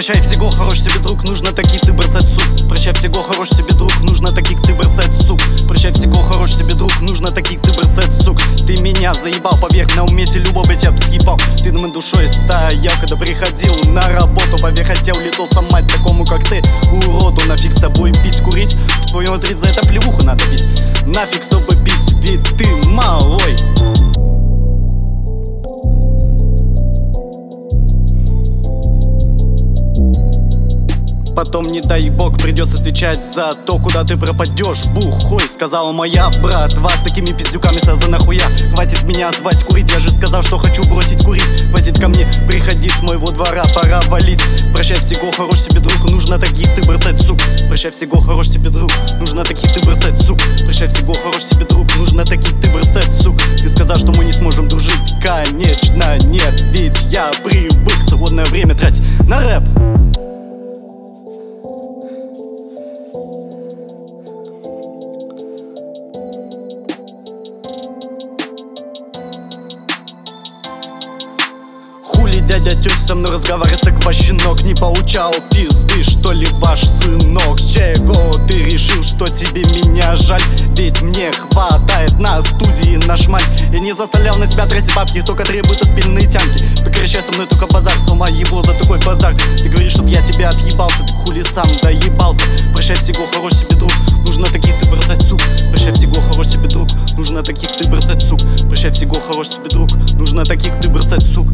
Прощай всего, хорош себе друг, нужно таких ты бросать сук Прощай всего, хорош себе друг, нужно таких ты бросать сук Прощай всего, хорош себе друг, нужно таких ты бросать сук Ты меня заебал, поверь, на умете любого тебя съебал Ты над душой стоял, когда приходил на работу. Поверь, хотел лицо сломать такому, как ты, уроду Нафиг с тобой пить, курить, в твоем отряд за это плевуху надо бить. Нафиг с тобой пить, ведь ты малой Потом, не дай бог, придется отвечать за то, куда ты пропадешь Бухой, сказала моя брат. Вас такими пиздюками сразу нахуя? Хватит меня звать курить, я же сказал, что хочу бросить курить. Хватит ко мне приходить с моего двора, пора валить. Прощай всего, хорош тебе друг, нужно таких ты бросать, сук Прощай всего, хорош тебе друг, нужно таких ты бросать, сук Прощай всего, хорош тебе друг, нужно таких ты бросать, сук Ты сказал, что мы не сможем дружить, конечно нет. Ведь я привык свободное время тратить на рэп дядя тетя со мной разговаривает так ваш щенок Не получал пизды, что ли ваш сынок? Чего ты решил, что тебе меня жаль? Ведь мне хватает на студии наш мать Я не заставлял на себя тратить бабки, только требуют отпильные тянки Прекращай со мной только базар, сломай ебло за такой базар. Ты говоришь, чтоб я тебя отъебался, ты хули сам доебался. Прощай всего, хорош себе друг, нужно таких ты бросать, сук Прощай всего, хорош себе друг, нужно таких ты бросать, сук Прощай всего, хорош тебе друг, нужно таких ты бросать, сук